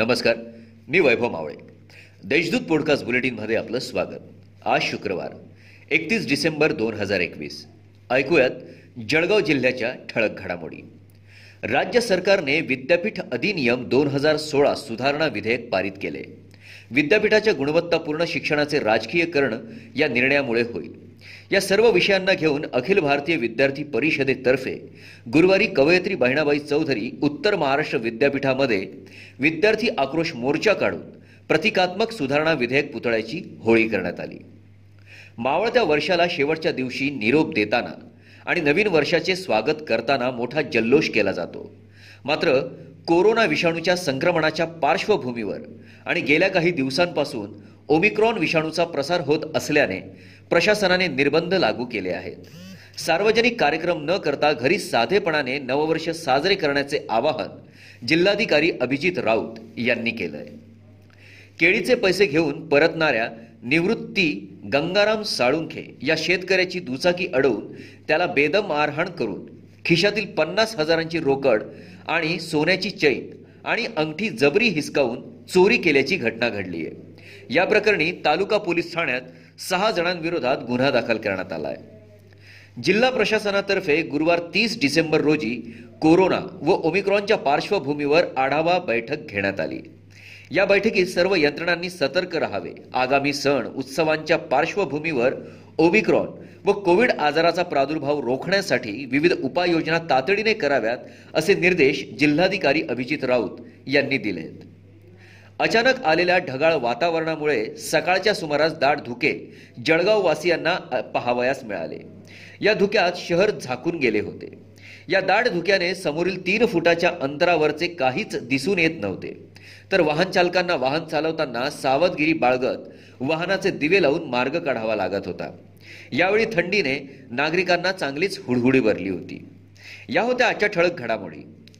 नमस्कार मी वैभव मावळे. देशदूत पॉडकास्ट बुलेटिनमध्ये आपलं स्वागत. आज शुक्रवार एकतीस डिसेंबर दोन हजार एकवीस. ऐकूयात जळगाव जिल्ह्याच्या ठळक घडामोडी. राज्य सरकारने विद्यापीठ अधिनियम दोन हजार सोळा सुधारणा विधेयक पारित केले. विद्यापीठाच्या गुणवत्तापूर्ण शिक्षणाचे राजकीयकरण या निर्णयामुळे होईल. या सर्व विषयांना घेऊन अखिल भारतीय विद्यार्थी परिषदेतर्फे गुरुवारी कवयित्री बहिणाबाई चौधरी उत्तर महाराष्ट्र विद्यापीठामध्ये विद्यार्थी आक्रोश मोर्चा काढून प्रतिकात्मक सुधारणा विधेयक पुतळ्याची होळी करण्यात आली. मावळत्या वर्षाला शेवटच्या दिवशी निरोप देताना आणि नवीन वर्षाचे स्वागत करताना मोठा जल्लोष केला जातो. मात्र कोरोना विषाणूच्या संक्रमणाच्या पार्श्वभूमीवर आणि गेल्या काही दिवसांपासून ओमिक्रॉन विषाणूचा प्रसार होत असल्याने प्रशासनाने निर्बंध लागू केले आहेत. सार्वजनिक कार्यक्रम न करता घरी साधेपणाने नववर्ष साजरे करण्याचे आवाहन जिल्हाधिकारी अभिजित राऊत यांनी केलंय. केळीचे पैसे घेऊन परतणाऱ्या निवृत्ती गंगाराम साळुंखे या शेतकऱ्याची दुचाकी अडवून त्याला बेदम मारहाण करून खिशातील पन्नास हजारांची रोकड आणि सोन्याची चैन आणि अंगठी जबरी हिसकावून चोरी केल्याची घटना घडली आहे या प्रकरणी तालुका पोलीस ठाण्यात सहा जणांविरोधात गुन्हा दाखल करण्यात आला आहे जिल्हा प्रशासनातर्फे गुरुवार तीस डिसेंबर रोजी कोरोना व ओमिक्रॉनच्या पार्श्वभूमीवर आढावा बैठक घेण्यात आली. या बैठकीत सर्व यंत्रणांनी सतर्क राहावे. आगामी सण उत्सवांच्या पार्श्वभूमीवर ओमिक्रॉन व कोविड आजाराचा प्रादुर्भाव रोखण्यासाठी विविध उपाययोजना तातडीने कराव्यात असे निर्देश जिल्हाधिकारी अभिजित राऊत यांनी दिले आहेत अचानक आलेल्या ढगाळ वातावरणामुळे सकाळच्या सुमारास दाट धुके जळगाव वासियांना पाहावयास मिळाले. या धुक्यात शहर झाकून गेले होते. या दाट धुक्याने समोरील तीन फुटाच्या अंतरावरचे काहीच दिसून येत नव्हते. तर वाहन चालकांना वाहन चालवताना सावधगिरी बाळगत वाहनाचे दिवे लावून मार्ग काढावा लागत होता. यावेळी थंडीने नागरिकांना चांगलीच हुडहुडी भरली होती. या होत्या आजच्या ठळक घडामोडी.